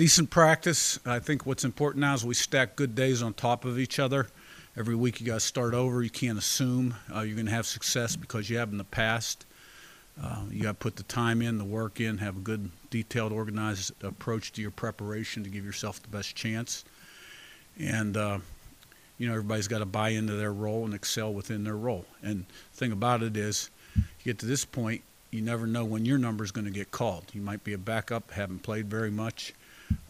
decent practice. I think what's important now is we stack good days on top of each other. Every week you got to start over. You can't assume uh, you're going to have success because you have in the past. Uh, you got to put the time in, the work in, have a good, detailed, organized approach to your preparation to give yourself the best chance. And uh, you know everybody's got to buy into their role and excel within their role. And the thing about it is, you get to this point, you never know when your number is going to get called. You might be a backup, haven't played very much.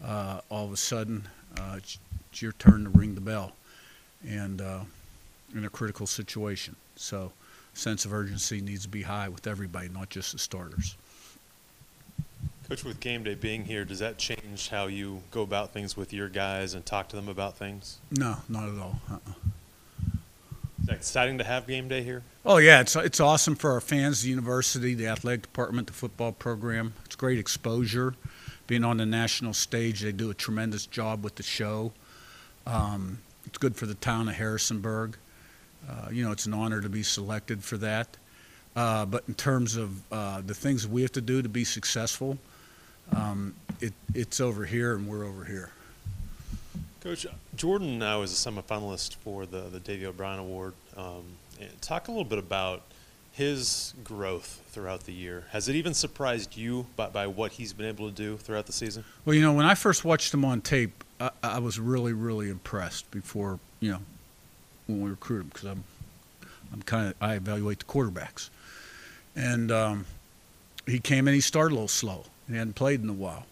Uh, all of a sudden, uh, it's, it's, your turn to ring the bell, and uh, in a critical situation. So, sense of urgency needs to be high with everybody, not just the starters. Coach, with game day being here, does that change how you go about things with your guys and talk to them about things? No, not at all. Uh-uh. Is that exciting to have game day here? Oh yeah, it's it's awesome for our fans, the university, the athletic department, the football program. It's great exposure. Being on the national stage, they do a tremendous job with the show. Um, it's good for the town of Harrisonburg. Uh, you know, it's an honor to be selected for that. Uh, but in terms of uh, the things we have to do to be successful, um, it, it's over here and we're over here. Coach, Jordan now is a semifinalist for the, the Davey O'Brien Award. Um, talk a little bit about his growth throughout the year. Has it even surprised you by, by what he's been able to do throughout the season? Well, you know, when I first watched him on tape, I, I was really, really impressed before, you know, when we recruit him because I'm, I'm kind of, I evaluate the quarterbacks. And um, he came in, he started a little slow. He hadn't played in a while.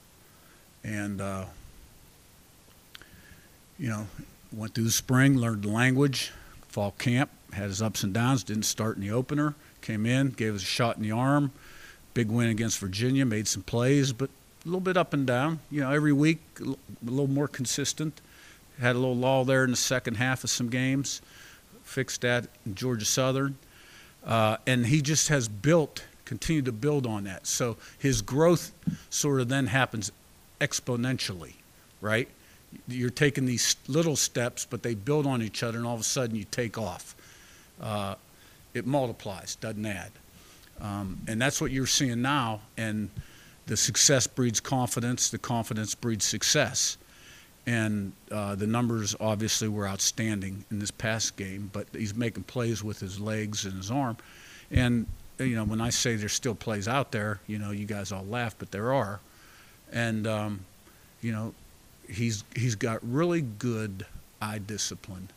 And, uh, you know, went through the spring, learned the language, fall camp, had his ups and downs, didn't start in the opener, came in, gave us a shot in the arm. Big win against Virginia, made some plays, but a little bit up and down. You know, every week, a little more consistent. Had a little lull there in the second half of some games. Fixed that in Georgia Southern. Uh, and he just has built continued to build on that. So his growth sort of then happens exponentially, right? You're taking these little steps, but they build on each other, and all of a sudden you take off. Uh, it multiplies, doesn't add. Um, and that's what you're seeing now. And the success breeds confidence, the confidence breeds success. And uh, the numbers obviously were outstanding in this past game, but he's making plays with his legs and his arm. And you know, when I say there's still plays out there, you know, you guys all laugh, but there are, and um, you know, he's he's got really good eye discipline.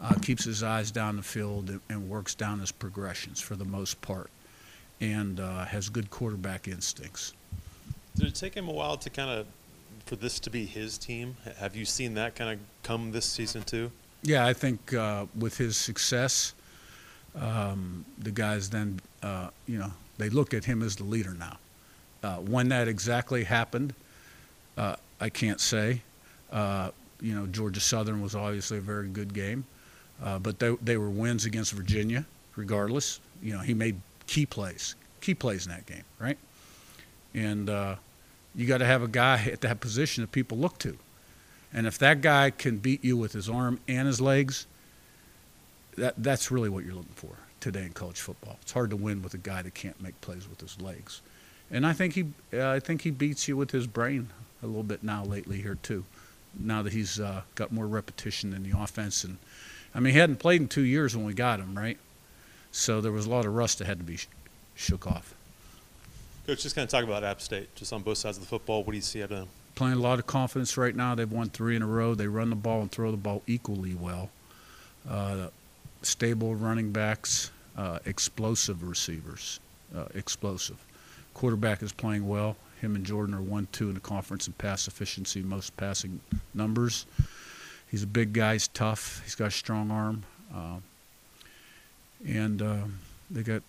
Uh, keeps his eyes down the field and, and, works down his progressions for the most part, and uh, has good quarterback instincts. Did it take him a while to kind of for this to be his team? Have you seen that kind of come this season too? Yeah, I think uh, with his success, um, the guys then, uh, you know, they look at him as the leader now. Uh, when that exactly happened, uh, I can't say. Uh, you know, Georgia Southern was obviously a very good game, uh, but they, they were wins against Virginia, regardless. You know, he made key plays, key plays in that game, right? And uh, you got to have a guy at that position that people look to. And if that guy can beat you with his arm and his legs – that that's really what you're looking for today in college football. It's hard to win with a guy that can't make plays with his legs, and I think he uh, I think he beats you with his brain a little bit now lately here too. Now that he's uh, got more repetition in the offense, and I mean he hadn't played in two years when we got him, right? So there was a lot of rust that had to be sh- shook off. Coach, just kind of talk about App State, just on both sides of the football. What do you see out of them? Playing a lot of confidence right now. They've won three in a row. They run the ball and throw the ball equally well. Uh, stable running backs, uh, explosive receivers, uh, explosive. Quarterback is playing well. Him and Jordan are one two in the conference in pass efficiency, most passing numbers. He's a big guy. He's tough. He's got a strong arm, uh, and uh, they got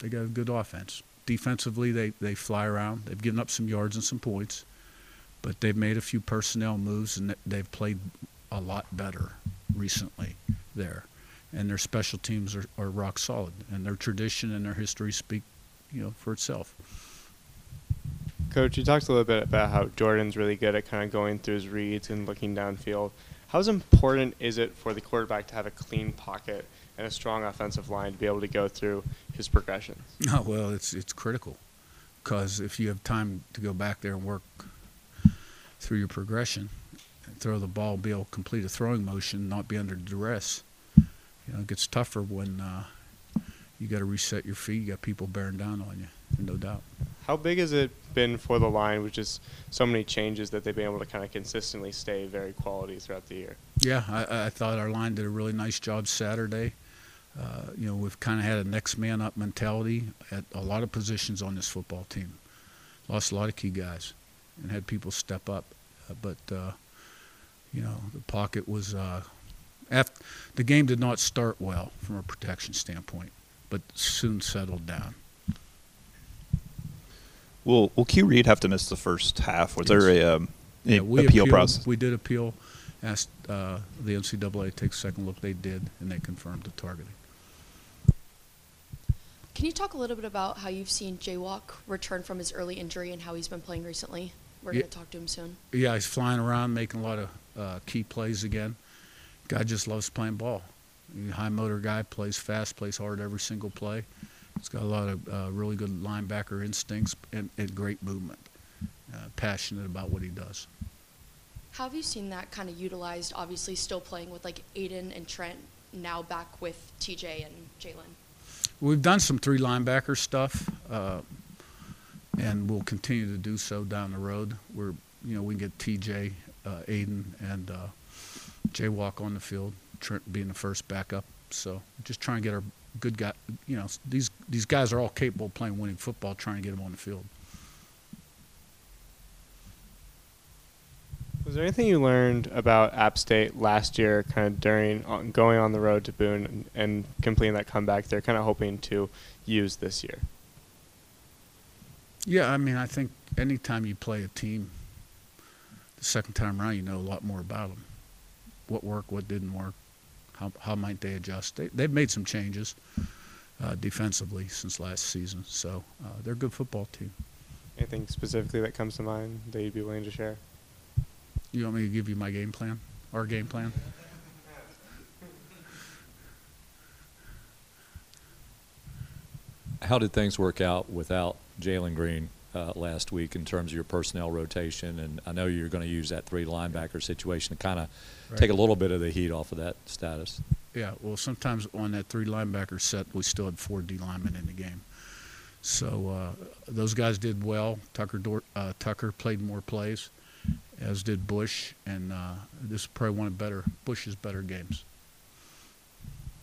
they got a good offense. Defensively, they they fly around. They've given up some yards and some points, but they've made a few personnel moves and they've played a lot better recently there and their special teams are, are rock solid, and their tradition and their history speak, you know, for itself. Coach, you talked a little bit about how Jordan's really good at kind of going through his reads and looking downfield. How important is it for the quarterback to have a clean pocket and a strong offensive line to be able to go through his progressions? Oh, well, it's it's critical because if you have time to go back there and work through your progression, and throw the ball, be able to complete a throwing motion, not be under duress. You know, it gets tougher when uh, you got to reset your feet. You got people bearing down on you, no doubt. How big has it been for the line with just so many changes that they've been able to kind of consistently stay very quality throughout the year? Yeah, I, I thought our line did a really nice job Saturday. Uh, you know, we've kind of had a next man up mentality at a lot of positions on this football team. Lost a lot of key guys and had people step up. Uh, but, uh, you know, the pocket was. Uh, after, the game did not start well from a protection standpoint, but soon settled down. Will Will Q Reed have to miss the first half? Was Yes. there a um, Yeah, a- we appeal appealed- process? We did appeal, asked uh, the NCAA to take a second look. They did, and they confirmed the targeting. Can you talk a little bit about how you've seen Jaywalk return from his early injury and how he's been playing recently? We're Yeah. going to talk to him soon. Yeah, he's flying around, making a lot of uh, key plays again. Guy just loves playing ball. He's a high motor guy, plays fast, plays hard every single play. He's got a lot of uh, really good linebacker instincts and, and great movement. Uh, passionate about what he does. How have you seen that kind of utilized? Obviously, still playing with like Aiden and Trent, now back with TJ and Jalen. We've done some three linebacker stuff, uh, and we'll continue to do so down the road. We're, you know, we can get TJ, uh, Aiden, and uh, Jaywalk on the field. Trent being the first backup. So just trying to get our good guy. You know, these these guys are all capable of playing winning football. Trying to get them on the field. Was there anything you learned about App State last year, kind of during on, going on the road to Boone and, and completing that comeback? They're kind of hoping to use this year. Yeah, I mean, I think anytime you play a team, the second time around, you know a lot more about them. What worked, what didn't work, how how might they adjust? They they've made some changes uh, defensively since last season, so uh, they're a good football team. Anything specifically that comes to mind that you'd be willing to share? You want me to give you my game plan? Our game plan? How did things work out without Jalen Green uh, last week in terms of your personnel rotation? And I know you're going to use that three linebacker situation to kind of Right. take a little bit of the heat off of that status. Yeah, well, sometimes on that three linebacker set, we still had four D linemen in the game. So uh, those guys did well. Tucker Dor- uh, Tucker played more plays, as did Bush, and uh, this is probably one of better Bush's better games.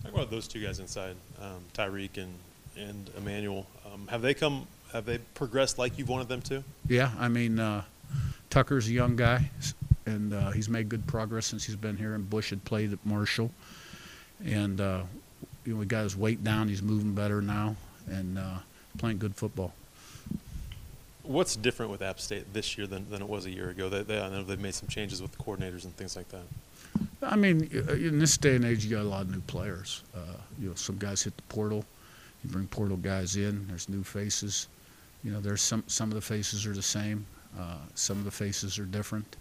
Talk about those two guys inside, um, Tyrique and and Emmanuel. Um, have they come? Have they progressed like you've wanted them to? Yeah, I mean uh, Tucker's a young guy, and uh, he's made good progress since he's been here. And Bush had played at Marshall, and uh, you know we got his weight down. He's moving better now, and uh, playing good football. What's different with App State this year than, than it was a year ago? They, they, I know they've made some changes with the coordinators and things like that. I mean, uh, in this day and age, you got a lot of new players. Uh, you know, some guys hit the portal. You bring portal guys in. There's new faces. You know, there's some some of the faces are the same. Uh, some of the faces are different,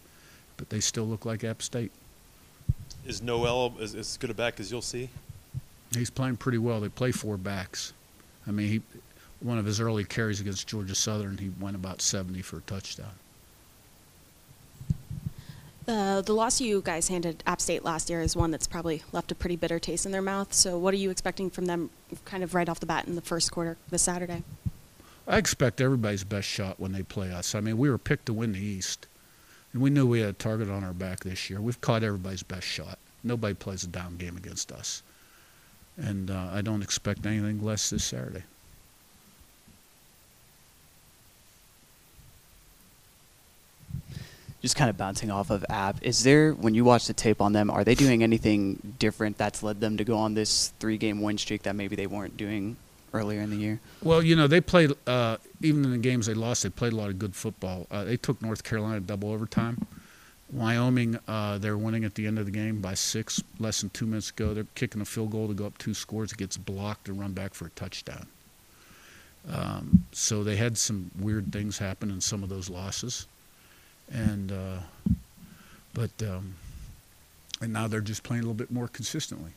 but they still look like App State. Is Noel as, as good a back as you'll see? He's playing pretty well. They play four backs. I mean, he one of his early carries against Georgia Southern, he went about 70 for a touchdown. Uh, the loss you guys handed App State last year is one that's probably left a pretty bitter taste in their mouth. So, what are you expecting from them, kind of right off the bat in the first quarter this Saturday? I expect everybody's best shot when they play us. I mean, we were picked to win the East, and we knew we had a target on our back this year. We've caught everybody's best shot. Nobody plays a down game against us, and uh, I don't expect anything less this Saturday. just kind of bouncing off of app is there when you watch the tape on them are they doing anything different that's led them to go on this three game win streak that maybe they weren't doing earlier in the year Well, you know, they played uh, even in the games they lost. They played a lot of good football. Uh, they took North Carolina double overtime. Wyoming, uh, they're winning at the end of the game by six. Less than two minutes ago, they're kicking a field goal to go up two scores. It gets blocked and run back for a touchdown. Um, so they had some weird things happen in some of those losses, and uh, but um, and now they're just playing a little bit more consistently.